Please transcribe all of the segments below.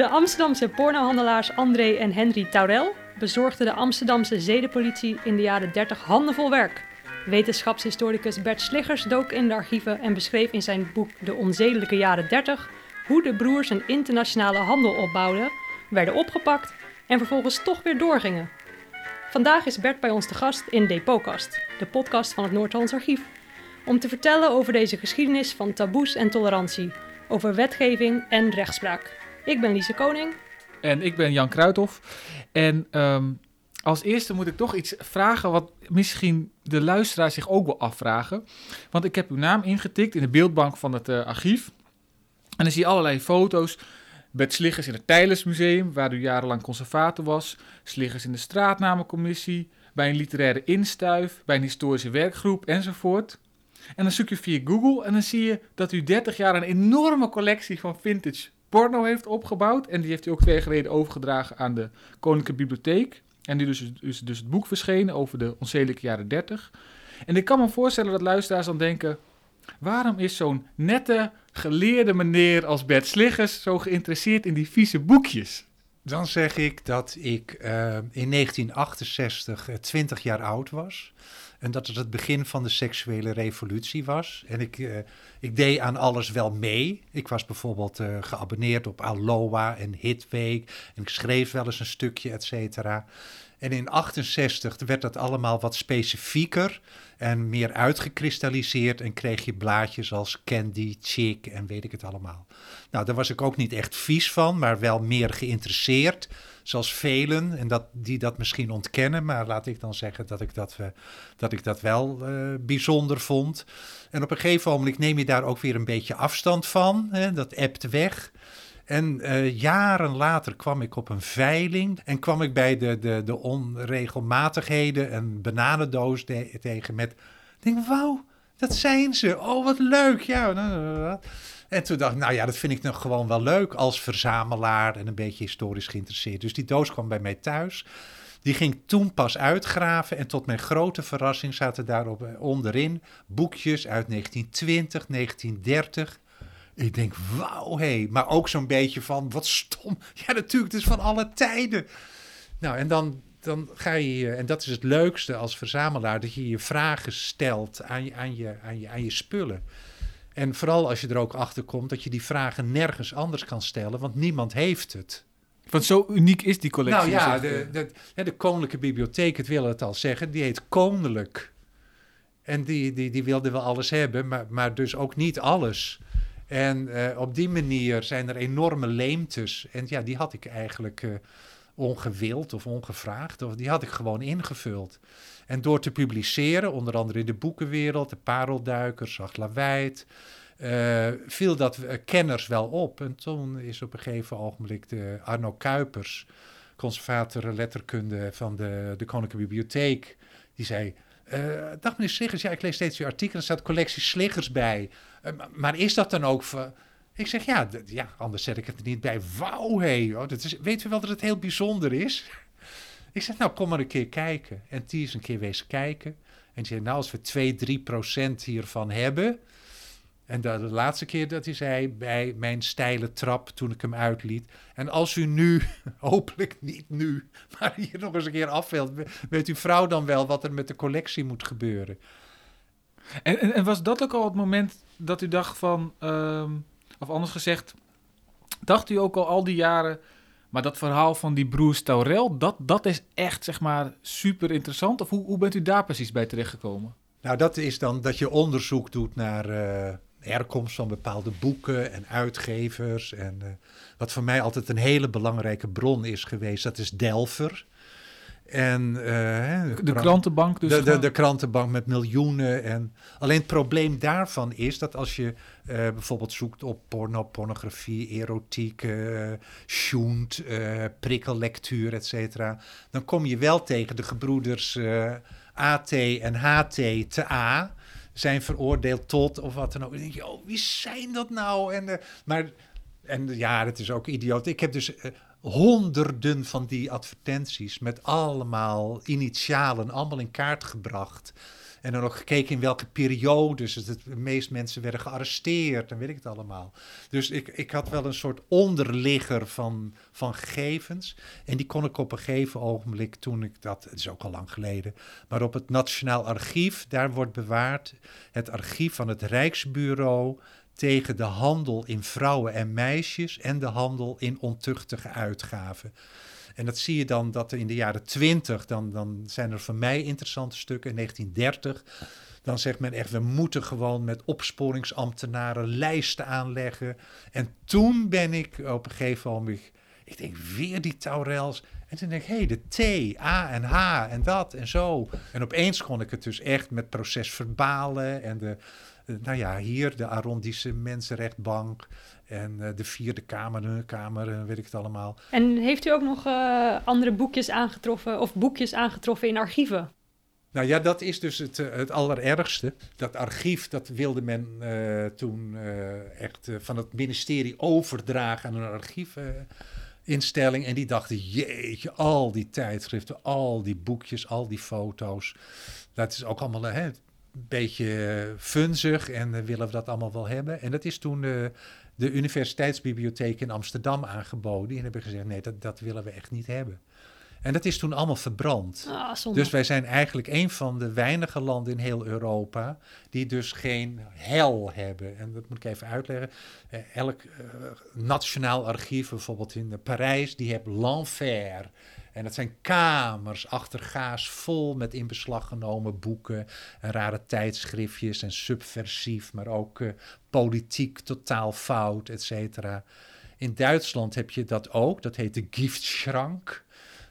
De Amsterdamse pornohandelaars André en Henry Taurel bezorgden de Amsterdamse zedenpolitie in de jaren 30 handenvol werk. Wetenschapshistoricus Bert Sliggers dook in de archieven en beschreef in zijn boek De Onzedelijke Jaren 30 hoe de broers een internationale handel opbouwden, werden opgepakt en vervolgens toch weer doorgingen. Vandaag is Bert bij ons te gast in Depotkast, de podcast van het Noord-Hollands Archief, om te vertellen over deze geschiedenis van taboes en tolerantie, over wetgeving en rechtspraak. Ik ben Lise Koning. En ik ben Jan Kruithof. En um, als eerste moet ik toch iets vragen wat misschien de luisteraar zich ook wil afvragen. Want ik heb uw naam ingetikt in de beeldbank van het uh, archief. En dan zie je allerlei foto's. Bert Sliggers in het Tijlersmuseum, waar u jarenlang conservator was. Sliggers in de straatnamencommissie. Bij een literaire instuif. Bij een historische werkgroep enzovoort. En dan zoek je via Google en dan zie je dat u 30 jaar een enorme collectie van vintage porno heeft opgebouwd. En die heeft u ook twee jaar geleden overgedragen aan de Koninklijke Bibliotheek. En nu dus, dus, dus het boek verschenen over de onzedelijke jaren 30. En ik kan me voorstellen dat luisteraars dan denken... waarom is zo'n nette, geleerde meneer als Bert Sliggers... zo geïnteresseerd in die vieze boekjes? Dan zeg ik dat ik uh, in 1968 20 jaar oud was... En dat het het begin van de seksuele revolutie was. En ik, uh, ik deed aan alles wel mee. Ik was bijvoorbeeld uh, geabonneerd op Aloha en Hitweek. En ik schreef wel eens een stukje, et cetera. En in 68 werd dat allemaal wat specifieker en meer uitgekristalliseerd. En kreeg je blaadjes als Candy, Chick en weet ik het allemaal. Nou, daar was ik ook niet echt vies van, maar wel meer geïnteresseerd zoals velen, en dat, die dat misschien ontkennen, maar laat ik dan zeggen dat ik dat, uh, dat, ik dat wel uh, bijzonder vond. En op een gegeven moment neem je daar ook weer een beetje afstand van, hè, dat ebt weg. En uh, jaren later kwam ik op een veiling en kwam ik bij de, de, de onregelmatigheden een bananendoos tegen met, ik denk, wauw, dat zijn ze. Oh, wat leuk. Ja, nou, nou, nou, en toen dacht ik, nou ja, dat vind ik nog gewoon wel leuk als verzamelaar en een beetje historisch geïnteresseerd. Dus die doos kwam bij mij thuis. Die ging toen pas uitgraven en tot mijn grote verrassing zaten daarop eh, onderin boekjes uit 1920, 1930. Ik denk, wauw, hé. Hey. Maar ook zo'n beetje van, wat stom. Ja, natuurlijk, het is van alle tijden. Nou, en dan, dan ga je, en dat is het leukste als verzamelaar, dat je je vragen stelt aan je, aan je, aan je, aan je spullen. En vooral als je er ook achter komt dat je die vragen nergens anders kan stellen, want niemand heeft het. Want zo uniek is die collectie. Nou ja, de, de, de Koninklijke Bibliotheek, het wil het al zeggen, die heet Koninklijk. En die, die, die wilden wel alles hebben, maar, maar dus ook niet alles. En uh, op die manier zijn er enorme leemtes. En ja, die had ik eigenlijk uh, ongewild of ongevraagd, of die had ik gewoon ingevuld. En door te publiceren, onder andere in de boekenwereld, de Parelduikers, Zaglawijd, uh, viel dat kenners wel op. En toen is op een gegeven ogenblik de Arno Kuipers, conservator letterkunde van de, de Koninklijke Bibliotheek, die zei... Uh, dag meneer Sliggers, ja, ik lees steeds uw artikel, er staat collectie Sliggers bij. Maar is dat dan ook... Voor... Ik zeg, ja, ja, anders zet ik het er niet bij. Wauw, hé, dat is, weet u wel dat het heel bijzonder is? Ik zeg, nou, kom maar een keer kijken. En die is een keer wezen kijken. En die zei, nou, als we 2, 3 procent hiervan hebben... En de, de, laatste keer dat hij zei bij mijn steile trap toen ik hem uitliet. En als u nu, hopelijk niet nu, maar hier nog eens een keer afveelt, weet uw vrouw dan wel wat er met de collectie moet gebeuren. En, en, en was dat ook al het moment dat u dacht van, um, of anders gezegd, dacht u ook al al die jaren maar dat verhaal van die broers Taurel, dat, dat is echt zeg maar super interessant. Of hoe, hoe bent u daar precies bij terechtgekomen? Nou, dat is dan dat je onderzoek doet naar uh, herkomst van bepaalde boeken en uitgevers. En uh, wat voor mij altijd een hele belangrijke bron is geweest, dat is Delver. En, uh, de, de krantenbank dus? De, de, de, krantenbank met miljoenen. En alleen het probleem daarvan is dat als je uh, bijvoorbeeld zoekt op porno, pornografie, erotiek, uh, schoent, prikkellectuur, et cetera, dan kom je wel tegen de gebroeders AT en HT te A zijn veroordeeld tot of wat dan ook. Dan denk je, oh, wie zijn dat nou? En, maar, en ja, het is ook idioot. Ik heb dus honderden van die advertenties met allemaal initialen, allemaal in kaart gebracht. En dan ook gekeken in welke periodes het, het meest mensen werden gearresteerd en weet ik het allemaal. Dus ik, ik had wel een soort onderligger van, van gegevens. En die kon ik op een gegeven ogenblik, toen ik dat, het is ook al lang geleden, maar op het Nationaal Archief, daar wordt bewaard het archief van het Rijksbureau tegen de handel in vrouwen en meisjes en de handel in ontuchtige uitgaven. En dat zie je dan dat er in de jaren 20, dan, dan zijn er voor mij interessante stukken. In 1930, dan zegt men echt, we moeten gewoon met opsporingsambtenaren lijsten aanleggen. En toen ben ik op een gegeven moment, ik denk weer die taurels. En toen denk ik, hé, hey, de T, A en H en dat en zo. En opeens kon ik het dus echt met procesverbalen en de, nou ja, hier de Arrondische Mensenrechtbank en uh, de Vierde Kamer, de Kamer, weet ik het allemaal. En heeft u ook nog andere boekjes aangetroffen of boekjes aangetroffen in archieven? Nou ja, dat is dus het, het allerergste. Dat archief, dat wilde men toen echt van het ministerie overdragen aan een archiefinstelling. en die dachten, jeetje, al die tijdschriften, al die boekjes, al die foto's. Dat is ook allemaal hè, beetje funzig en willen we dat allemaal wel hebben. En dat is toen de Universiteitsbibliotheek in Amsterdam aangeboden. En hebben gezegd: nee, dat, dat willen we echt niet hebben. En dat is toen allemaal verbrand. Ah, dus wij zijn eigenlijk een van de weinige landen in heel Europa die dus geen hel hebben. En dat moet ik even uitleggen. Eh, elk uh, nationaal archief, bijvoorbeeld in Parijs, die heeft l'enfer. En dat zijn kamers achter gaas vol met in beslag genomen boeken en rare tijdschriftjes en subversief, maar ook uh, politiek totaal fout, et cetera. In Duitsland heb je dat ook, dat heet de Giftschrank.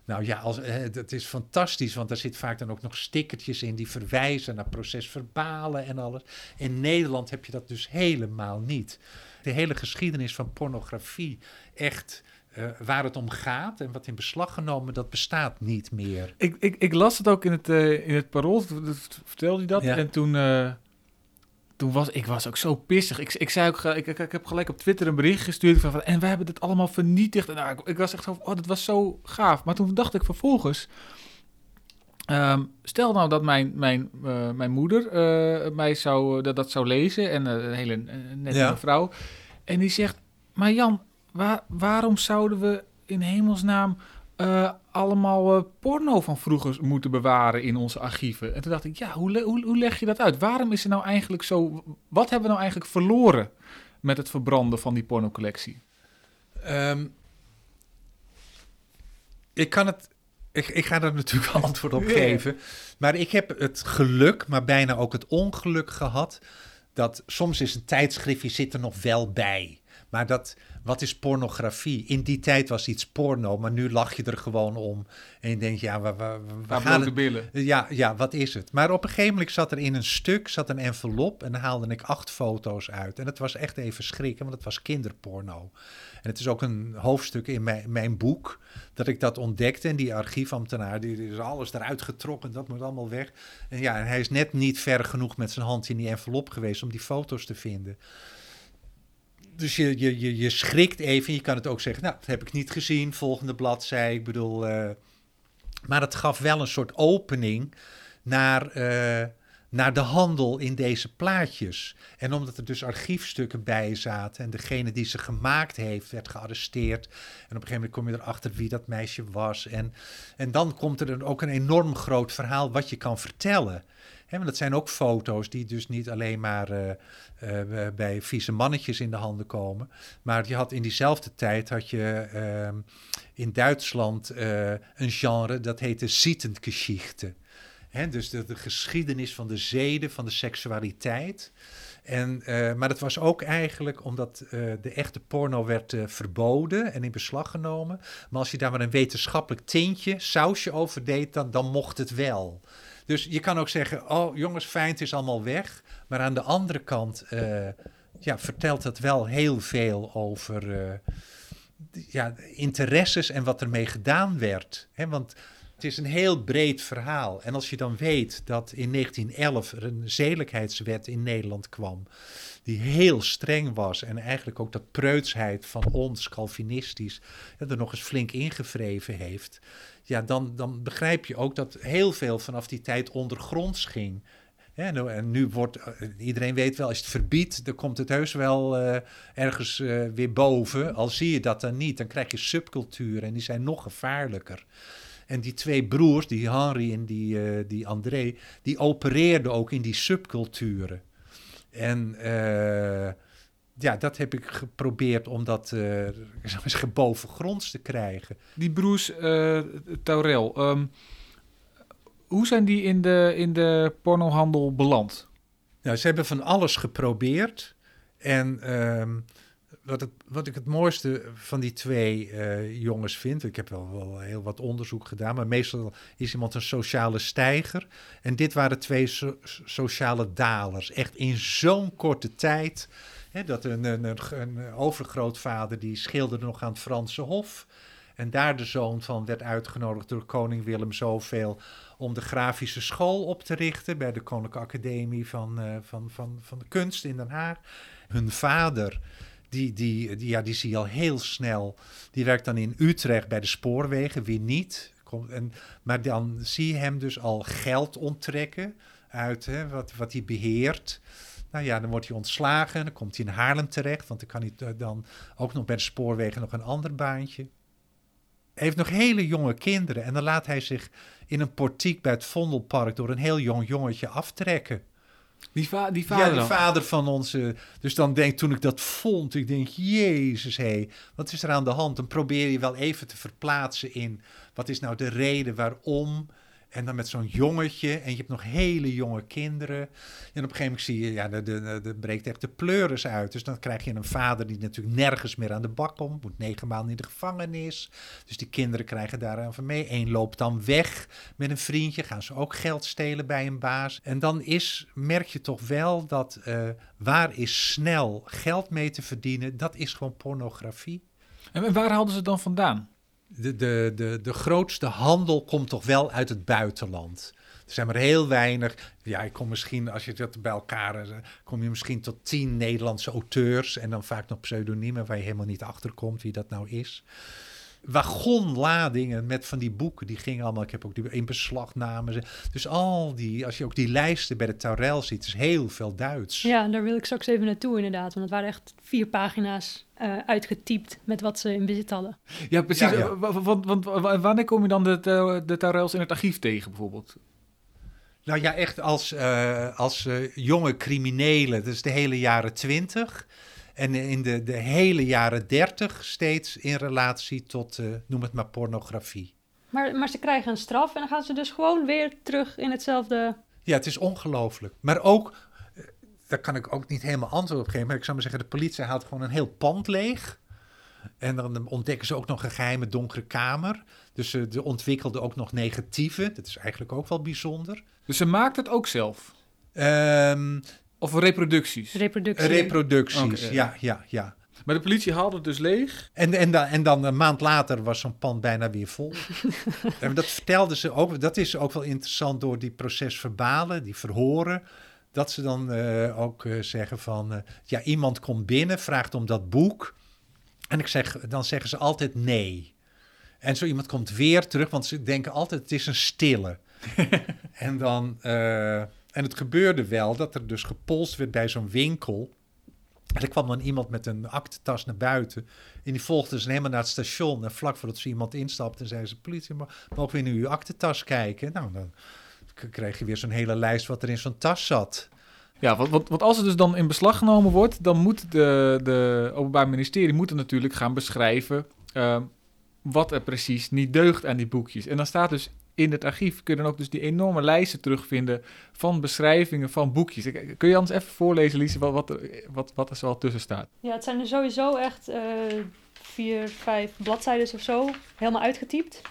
Nou ja, als, eh, dat is fantastisch, want daar zit vaak dan ook nog stickertjes in die verwijzen naar procesverbalen en alles. In Nederland heb je dat dus helemaal niet. De hele geschiedenis van pornografie, echt uh, waar het om gaat en wat in beslag genomen, dat bestaat niet meer. Ik, ik, ik las het ook in het, uh, in het parool, vertelde hij dat. Ja. En toen, uh, toen was ik was ook zo pissig. Ik, ik, zei ook, ik, ik, ik heb gelijk op Twitter een bericht gestuurd van, van en wij hebben dit allemaal vernietigd. En nou, ik, ik, was echt zo, oh, dat was zo gaaf. Maar toen dacht ik vervolgens, um, stel nou dat mijn, mijn, mijn moeder mij zou, dat, dat zou lezen en een hele nette ja. vrouw. En die zegt, maar Jan, Waar, waarom zouden we in hemelsnaam uh, allemaal uh, porno van vroeger moeten bewaren in onze archieven? En toen dacht ik, ja, hoe, hoe, hoe leg je dat uit? Waarom is er nou eigenlijk zo... Wat hebben we nou eigenlijk verloren met het verbranden van die pornocollectie? Um, ik kan het... Ik, ik ga daar natuurlijk antwoord op geven. Maar ik heb het geluk, maar bijna ook het ongeluk gehad... dat soms is een tijdschriftje zit er nog wel bij. Maar dat wat is pornografie? In die tijd was iets porno, maar nu lach je er gewoon om. En je denkt, ja, we, we, we gaan het, billen. Ja, ja, wat is het? Maar op een gegeven moment zat er in een stuk zat een envelop en dan haalde ik acht foto's uit. En het was echt even schrikken, want het was kinderporno. En het is ook een hoofdstuk in mijn, mijn boek dat ik dat ontdekte. En die archiefambtenaar, die, die is alles eruit getrokken, dat moet allemaal weg. En ja, en hij is net niet ver genoeg met zijn hand in die envelop geweest om die foto's te vinden dus je, je, je, je schrikt even. Je kan het ook zeggen, nou, dat heb ik niet gezien. Volgende bladzij. Ik bedoel, uh, maar het gaf wel een soort opening naar, uh, naar de handel in deze plaatjes. En omdat er dus archiefstukken bij zaten en degene die ze gemaakt heeft werd gearresteerd. En op een gegeven moment kom je erachter wie dat meisje was. En, en dan komt er ook een enorm groot verhaal wat je kan vertellen. He, dat zijn ook foto's die dus niet alleen maar uh, uh, bij vieze mannetjes in de handen komen. Maar je had in diezelfde tijd had je uh, in Duitsland een genre dat heette Zietengeschichte. dus de, de, geschiedenis van de zeden, van de seksualiteit. En, maar dat was ook eigenlijk omdat de echte porno werd verboden en in beslag genomen. Maar als je daar maar een wetenschappelijk tintje, sausje over deed, dan, dan mocht het wel. Dus je kan ook zeggen, oh jongens, fijn, het is allemaal weg. Maar aan de andere kant uh, ja, vertelt het wel heel veel over uh, ja, interesses en wat ermee gedaan werd. Hè? Want het is een heel breed verhaal. En als je dan weet dat in 1911 er een zedelijkheidswet in Nederland kwam, die heel streng was en eigenlijk ook dat preutsheid van ons, Calvinistisch, er nog eens flink ingevreven heeft ja, dan, dan begrijp je ook dat heel veel vanaf die tijd ondergronds ging. En, nu wordt, eh, iedereen weet wel, als het verbiedt, dan komt het heus wel eh, ergens eh, weer boven. Al zie je dat dan niet, dan krijg je subculturen en die zijn nog gevaarlijker. En die twee broers, die Henri en die, die André, die opereerden ook in die subculturen. En eh, ja, dat heb ik geprobeerd om dat eh, ik zou maar zeggen, bovengronds te krijgen. Die broers eh Taurel, ehm, hoe zijn die in de, in de pornohandel beland? Nou, ze hebben van alles geprobeerd. En ehm, wat, wat ik het mooiste van die twee eh, jongens vind, ik heb wel, wel heel wat onderzoek gedaan, maar meestal is iemand een sociale stijger. En dit waren twee so- sociale dalers. Echt in zo'n korte tijd. Hè, dat een, een, een, een overgrootvader die schilderde nog aan het Franse Hof. En daar de zoon van werd uitgenodigd door koning Willem zoveel om de grafische school op te richten bij de Koninklijke Academie van, eh, van, van, van de Kunst in Den Haag. Hun vader, die, die, die, ja, die zie je al heel snel, die werkt dan in Utrecht bij de spoorwegen, wie niet. Komt, en, maar dan zie je hem dus al geld onttrekken uit hè, wat, wat hij beheert. Nou ja, dan wordt hij ontslagen, dan komt hij in Haarlem terecht, want dan kan hij eh, dan ook nog bij de spoorwegen nog een ander baantje. Hij heeft nog hele jonge kinderen en dan laat hij zich in een portiek bij het Vondelpark door een heel jong jongetje aftrekken. Die, va die vader ja, dan? vader van onze. Dus dan denk toen ik dat vond, ik denk, Jezus, hé, wat is er aan de hand? Dan probeer je wel even te verplaatsen in wat is nou de reden waarom. En dan met zo'n jongetje en je hebt nog hele jonge kinderen. En op een gegeven moment zie je, ja, de, de, de, breekt echt de pleuris uit. Dus dan krijg je een vader die natuurlijk nergens meer aan de bak komt. Moet negen maanden in de gevangenis. Dus die kinderen krijgen daar aan van mee. Eén loopt dan weg met een vriendje. Gaan ze ook geld stelen bij een baas. En dan is, merk je toch wel dat eh, waar is snel geld mee te verdienen, dat is gewoon pornografie. En waar haalden ze dan vandaan? De, de, de, de grootste handel komt toch wel uit het buitenland. Er zijn maar heel weinig. Ja, ik kom misschien, als je dat bij elkaar, eh, kom je misschien tot tien Nederlandse auteurs. En dan vaak nog pseudoniemen waar je helemaal niet achter komt wie dat nou is. Wagonladingen met van die boeken, die gingen allemaal. Ik heb ook die in beslag namen. Dus al die, als je ook die lijsten bij de Taurel ziet, is heel veel Duits. Ja, daar wil ik straks even naartoe inderdaad. Want het waren echt vier pagina's eh, uitgetypt met wat ze in bezit hadden. Ja, precies. Ja, ja. Want, want, wa- wanneer kom je dan de, de, de Taurels in het archief tegen, bijvoorbeeld? Nou ja, echt als, eh, als eh, jonge criminelen, dus de hele jaren twintig. En in de, de hele jaren dertig steeds in relatie tot, eh, noem het maar, pornografie. Maar, maar ze krijgen een straf en dan gaan ze dus gewoon weer terug in hetzelfde... Ja, het is ongelooflijk. Maar ook, eh, daar kan ik ook niet helemaal antwoord op geven. Maar ik zou maar zeggen, de politie haalt gewoon een heel pand leeg. En dan ontdekken ze ook nog een geheime donkere kamer. Dus ze ze ontwikkelden ook nog negatieve. Dat is eigenlijk ook wel bijzonder. Dus ze maakt het ook zelf? Ehm, Of reproducties? reproductie. reproducties, ja, ja, ja. maar de politie haalde het dus leeg. En, en, dan, en dan een maand later was zo'n pand bijna weer vol. en dat vertelden ze ook. Dat is ook wel interessant door die procesverbalen, die verhoren. Dat ze dan eh, ook eh, zeggen van... eh, ja, iemand komt binnen, vraagt om dat boek. En ik zeg, dan zeggen ze altijd nee. En zo iemand komt weer terug, want ze denken altijd het is een stille. en dan... en het gebeurde wel dat er dus gepolst werd bij zo'n winkel. En er kwam dan iemand met een aktentas naar buiten. En die volgde ze helemaal naar het station. En vlak voordat ze iemand instapte, zei ze: Politie, mo- mogen we in uw aktentas kijken? Nou, dan kreeg je weer zo'n hele lijst wat er in zo'n tas zat. Ja, want, als het dus dan in beslag genomen wordt, dan moet de, de Openbaar Ministerie moet natuurlijk gaan beschrijven ehm, wat er precies niet deugt aan die boekjes. En dan staat dus in het archief, kun je dan ook dus die enorme lijsten terugvinden van beschrijvingen van boekjes. Kun je anders even voorlezen, Lise, wat, wat, er, wat, wat er zo tussen staat? Ja, het zijn er sowieso echt eh, vier, vijf bladzijden of zo. Helemaal uitgetypt.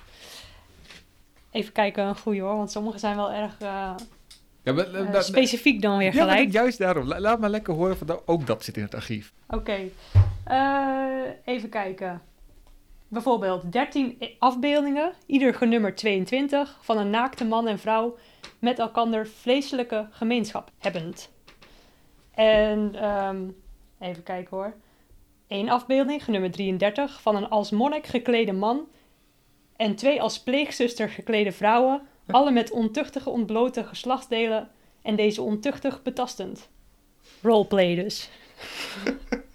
Even kijken, een goeie hoor, want sommige zijn wel erg eh, Ja, maar, eh, specifiek dan weer ja, maar gelijk. juist daarom. La- laat maar lekker horen, van ook dat zit in het archief. Oké, even kijken. Bijvoorbeeld 13 afbeeldingen, ieder genummerd 22, van een naakte man en vrouw met elkander vleeselijke gemeenschap hebbend. En ehm, even kijken hoor. Eén afbeelding, genummerd 33, van een als monnik geklede man en twee als pleegzuster geklede vrouwen, alle met ontuchtige ontblote geslachtsdelen en deze ontuchtig betastend. Roleplay dus.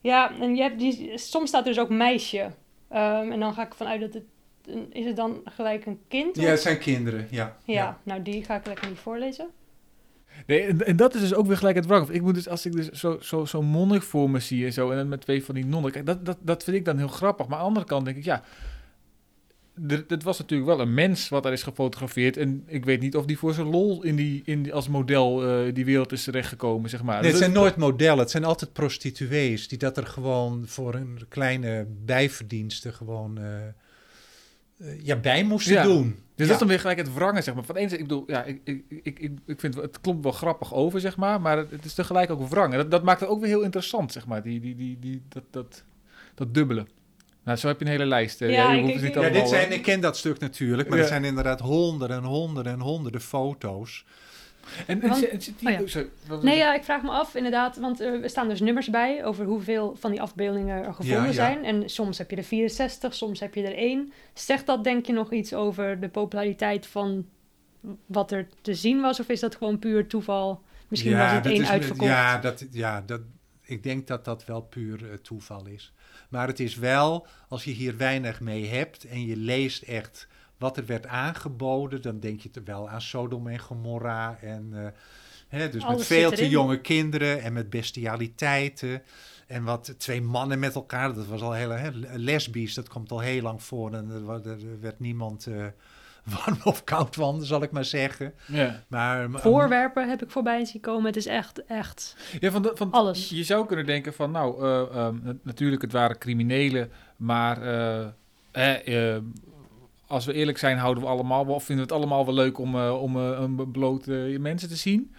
ja, en je hebt die, soms staat er dus ook meisje. Ehm, en dan ga ik vanuit dat het... Is het dan gelijk een kind? Ja, het zijn kinderen, ja. ja, nou die ga ik lekker niet voorlezen. Nee, en, en dat is dus ook weer gelijk het wrang. Ik moet dus, als ik dus zo, zo, zo'n monnik voor me zie en zo, en dan met twee van die nonnen, kijk, dat, dat, dat vind ik dan heel grappig. Maar aan de andere kant denk ik, ja, het was natuurlijk wel een mens wat daar is gefotografeerd. En ik weet niet of die voor zijn lol in die, in die, als model eh, die wereld is terechtgekomen, zeg maar. Nee, het zijn nooit modellen, het zijn altijd prostituees die dat er gewoon voor een kleine bijverdiensten gewoon eh, eh, ja, bij moesten Ja. doen. Dus Ja. dat is dan weer gelijk het wrangen, zeg maar. Van eens, ik bedoel, ja, ik, ik, ik, ik, vind het, klopt wel grappig over, zeg maar, maar het, het is tegelijk ook wrangen. Dat, dat maakt het ook weer heel interessant, zeg maar, die, die, die, die, dat, dat, dat dubbele. Nou, zo heb je een hele lijst. Ja, ik- Ja, dit zijn, ik ken dat stuk natuurlijk, maar Ja. er zijn inderdaad honderden en honderden en honderden foto's. En, Want- oh ja. sorry, Nee, ja, ik vraag me af inderdaad, want eh, er staan dus nummers bij over hoeveel van die afbeeldingen er gevonden Ja, ja. zijn. En soms heb je er 64, soms heb je er één. Zegt dat denk je nog iets over de populariteit van wat er te zien was? Of is dat gewoon puur toeval? Misschien was het dat één uitverkocht. Ja, dat, ja dat, ik denk dat dat wel puur eh, toeval is. Maar het is wel, als je hier weinig mee hebt en je leest echt wat er werd aangeboden, dan denk je er wel aan Sodom en Gomorra. En, eh, hè, dus met veel te jonge kinderen en met bestialiteiten. En wat twee mannen met elkaar, dat was al heel hè, lesbisch, dat komt al heel lang voor. En er, er werd niemand eh, warm of koud van, zal ik maar zeggen. Ja. Maar, Voorwerpen heb ik voorbij zien komen. Het is echt, echt... Ja, van, de- van, Alles. Je zou kunnen denken van, nou, eh, ehm, na- natuurlijk, het waren criminelen, maar eh, eh, eh, als we eerlijk zijn, houden we allemaal wel, of vinden we het allemaal wel leuk om, eh, om eh, een blote mensen te zien.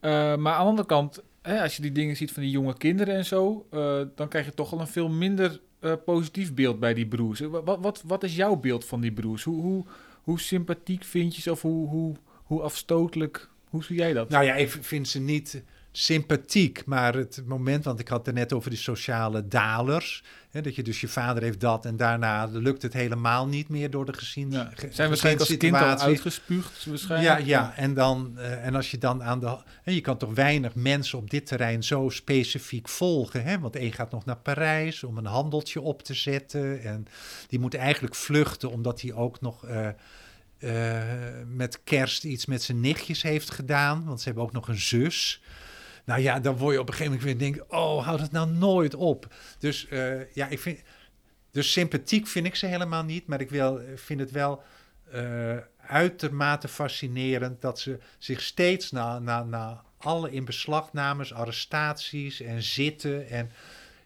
Eh, maar aan de andere kant, hè, als je die dingen ziet van die jonge kinderen en zo, eh, dan krijg je toch al een veel minder eh, positief beeld bij die broers. Wat, wat, wat is jouw beeld van die broers? Hoe, hoe, hoe sympathiek vind je ze of hoe, hoe, hoe afstotelijk, hoe zie jij dat? Nou ja, ik vind ze niet sympathiek, maar het moment, want ik had het net over die sociale dalers. Hè, dat je dus je vader heeft dat en daarna lukt het helemaal niet meer door de gezien. Ja. Zijn waarschijnlijk als kind al uitgespuugd? Waarschijnlijk. Ja, ja, en, dan, eh, en als je dan aan de. En je kan toch weinig mensen op dit terrein zo specifiek volgen. Hè? Want één gaat nog naar Parijs om een handeltje op te zetten. En die moet eigenlijk vluchten, omdat hij ook nog. eh, eh, met kerst iets met zijn nichtjes heeft gedaan. Want ze hebben ook nog een zus. Nou ja, dan word je op een gegeven moment weer denken: oh, houd het nou nooit op. Dus eh, ja, ik vind. Dus sympathiek vind ik ze helemaal niet. Maar ik wil, vind het wel eh, uitermate fascinerend dat ze zich steeds na, na, na alle inbeslagnames, arrestaties en zitten. En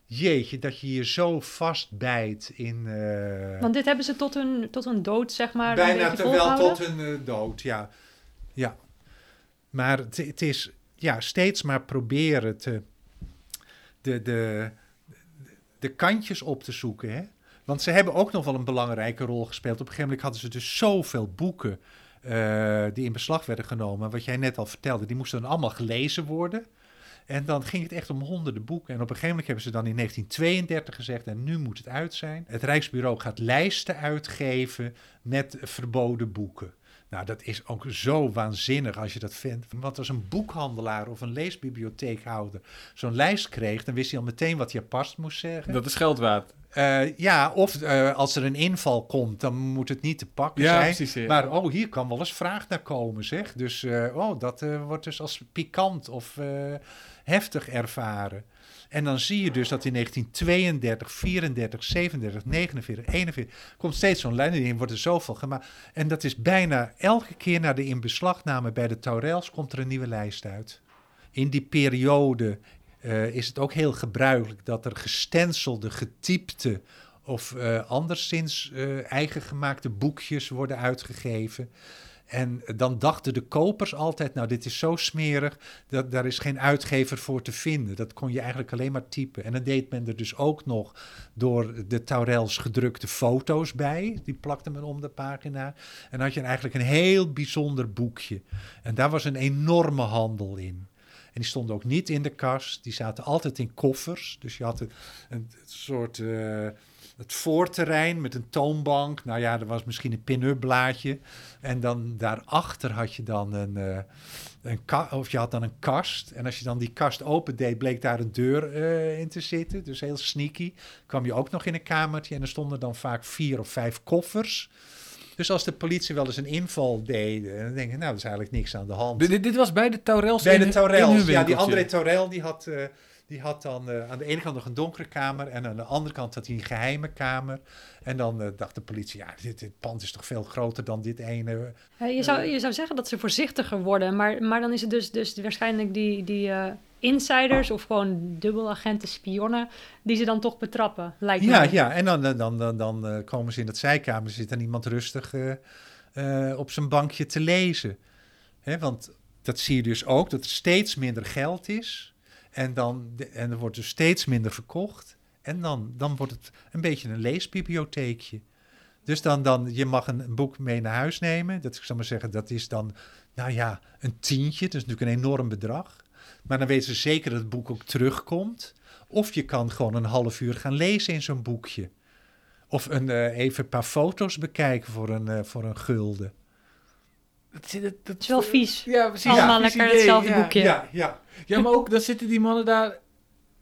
jeetje, dat je je zo vastbijt in. eh, Want dit hebben ze tot hun, tot hun dood, zeg maar, Bijna wel tot hun dood, ja. Ja. Maar het is ja, steeds maar proberen te, de, de, de kantjes op te zoeken. Hè? Want ze hebben ook nog wel een belangrijke rol gespeeld. Op een gegeven moment hadden ze dus zoveel boeken eh, die in beslag werden genomen. Wat jij net al vertelde, die moesten dan allemaal gelezen worden. En dan ging het echt om honderden boeken. En op een gegeven moment hebben ze dan in 1932 gezegd, en nu moet het uit zijn. Het Rijksbureau gaat lijsten uitgeven met verboden boeken. Nou, dat is ook zo waanzinnig als je dat vindt. Want als een boekhandelaar of een leesbibliotheekhouder zo'n lijst kreeg, dan wist hij al meteen wat hij apart moest zeggen. Dat is geld waard. Eh, ja, of eh, als er een inval komt, dan moet het niet te pakken Ja, zijn. precies. ja. Maar oh, hier kan wel eens vraag naar komen, zeg. Dus eh, oh, dat wordt dus als pikant of heftig ervaren. En dan zie je dus dat in 1932, 34, 37, 49, 41 komt steeds zo'n lijn in, wordt er zoveel gemaakt. En dat is bijna elke keer na de inbeslagname bij de Taurels komt er een nieuwe lijst uit. In die periode eh, is het ook heel gebruikelijk dat er gestencelde, getypte of eh, anderszins eh, eigen gemaakte boekjes worden uitgegeven. En dan dachten de kopers altijd, nou dit is zo smerig, dat daar is geen uitgever voor te vinden. Dat kon je eigenlijk alleen maar typen. En dan deed men er dus ook nog door de Taurels gedrukte foto's bij. Die plakte men om de pagina. En had je eigenlijk een heel bijzonder boekje. En daar was een enorme handel in. die stonden ook niet in de kast. Die zaten altijd in koffers. Dus je had een, een soort... Uh, het voorterrein met een toonbank. Nou ja, er was misschien een pin-up blaadje. En dan daarachter had je dan een, uh, een of je had dan een kast. En als je dan die kast opendeed, bleek daar een deur uh, in te zitten. Dus heel sneaky. Kwam je ook nog in een kamertje en er stonden dan vaak vier of vijf koffers. Dus als de politie wel eens een inval deed, dan denk ik, nou, er is eigenlijk niks aan de hand. Dit, dit was bij de Taurels Bij de Taurels, ja. Die André Taurel, die had... Uh, die had dan uh, aan de ene kant nog een donkere kamer en aan de andere kant had hij een geheime kamer. En dan uh, dacht de politie, ja, dit, dit, pand is toch veel groter dan dit ene. je, zou, je zou zeggen dat ze voorzichtiger worden, maar, maar dan is het dus, dus waarschijnlijk die, die uh, insiders of gewoon dubbelagenten, spionnen, die ze dan toch betrappen, lijkt ja, me. Ja, en dan, dan, dan, dan komen ze in het zijkamer, zit dan iemand rustig op zijn bankje te lezen. Hè, want dat zie je dus ook, dat er steeds minder geld is. En, dan, en er wordt dus steeds minder verkocht. En dan, dan wordt het een beetje een leesbibliotheekje. Dus dan, dan, je mag een, boek mee naar huis nemen. Dat, ik zeggen, dat is dan, nou ja, een tientje. Dat is natuurlijk een enorm bedrag. Maar dan weten ze zeker dat het boek ook terugkomt. Of je kan gewoon een half uur gaan lezen in zo'n boekje. Of een, uh, even een paar foto's bekijken voor een, uh, voor een gulden. Dat, dat, dat, is wel vies. Ja, precies. Allemaal ja, lekker hetzelfde ja, boekje. Ja, ja. ja, maar ook dan zitten die mannen daar.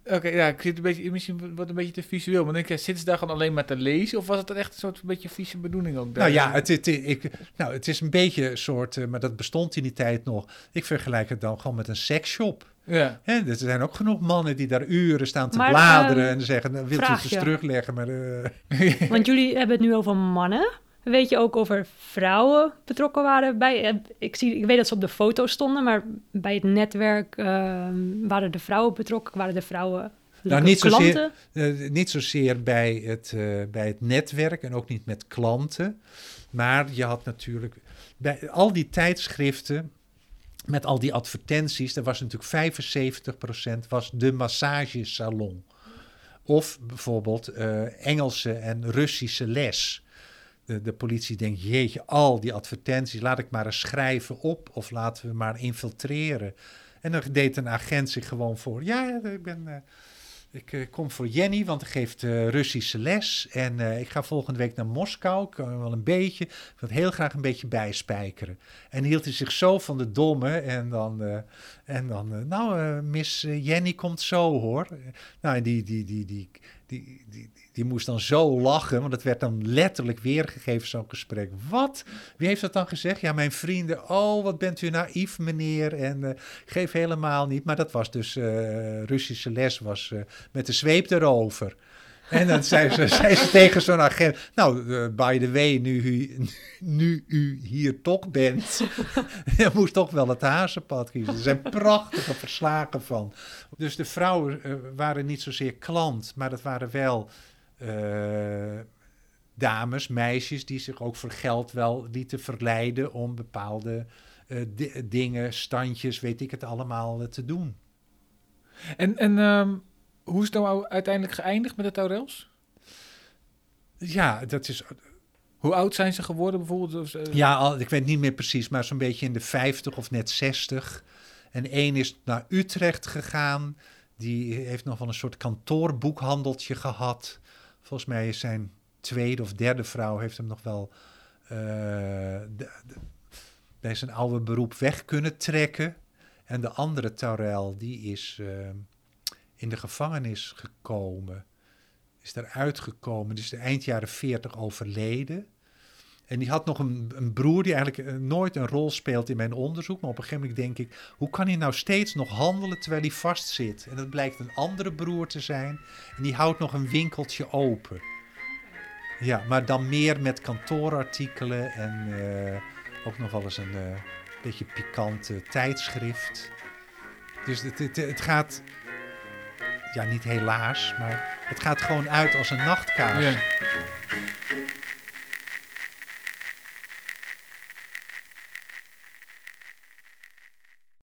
Oké, ja, ik zit een beetje, misschien wordt een beetje te visueel. Maar denk ik, zitten ze daar gewoon alleen maar te lezen? Of was het echt een soort een beetje vieze bedoeling ook? Daar? Nou ja, het, het, ik, nou, het is een beetje een soort, uh, maar dat bestond in die tijd nog. Ik vergelijk het dan gewoon met een seksshop. Ja. Hè, er zijn ook genoeg mannen die daar uren staan te maar, bladeren uh, en zeggen, nou, wilt u het eens terugleggen? Maar, uh... Want jullie hebben het nu over mannen. Weet je ook over vrouwen betrokken waren bij? Eh, ik, zie, ik weet dat ze op de foto stonden, maar bij het netwerk uh, waren de vrouwen betrokken? Waren de vrouwen nou, niet klanten? Zozeer, uh, niet zozeer bij het, uh, bij het netwerk en ook niet met klanten. Maar je had natuurlijk bij al die tijdschriften met al die advertenties, er was natuurlijk 75% was de massagesalon. Of bijvoorbeeld Engelse en Russische les de, politie denkt, jeetje, al die advertenties, laat ik maar eens schrijven op of laten we maar infiltreren. En dan deed een agent zich gewoon voor, ja, ik ben... Uh, ik uh, kom voor Jenny, want hij geeft Russische les. En uh, ik ga volgende week naar Moskou. Ik kan wel een beetje. Ik wil heel graag een beetje bijspijkeren. En hield hij zich zo van de domme. En dan, en dan nou, Miss Jenny komt zo hoor. Nou, die, die, die, die, die, die, die moest dan zo lachen, want het werd dan letterlijk weergegeven, zo'n gesprek. Wat? Wie heeft dat dan gezegd? Ja, mijn vrienden. Oh, wat bent u naïef, meneer. En uh, geef helemaal niet. Maar dat was dus uh, Russische les, was uh, met de zweep erover. En dan zei ze, tegen zo'n agent: Nou, uh, by the way, nu u, nu u hier toch bent, je moest toch wel het hazenpad kiezen. Er zijn prachtige verslagen van. Dus de vrouwen uh, waren niet zozeer klant, maar dat waren wel uh, dames, meisjes die zich ook voor geld wel lieten verleiden om bepaalde dingen, standjes, weet ik het allemaal, te doen. En, en um hoe is het nou uiteindelijk geëindigd met de Taurels? Ja, dat is... Hoe oud zijn ze geworden bijvoorbeeld? Uh... Ja, al, ik weet niet meer precies, maar zo'n beetje in de 50 of net 60. En één is naar Utrecht gegaan. Die heeft nog wel een soort kantoorboekhandeltje gehad. Volgens mij is zijn tweede of derde vrouw heeft hem nog wel uh, de, de, bij zijn oude beroep weg kunnen trekken. En de andere Taurel, die is... Uh, in de gevangenis gekomen. Is eruit gekomen. Dus de eind jaren 40 overleden. En die had nog een, een, broer die eigenlijk eh, nooit een rol speelt in mijn onderzoek. Maar op een gegeven moment denk ik, hoe kan hij nou steeds nog handelen terwijl hij vastzit? En dat blijkt een andere broer te zijn. En die houdt nog een winkeltje open. Ja, maar dan meer met kantoorartikelen en uh, ook nog wel eens een uh, beetje pikante tijdschrift. Dus het, het gaat ja, niet helaas, maar het gaat gewoon uit als een nachtkaars.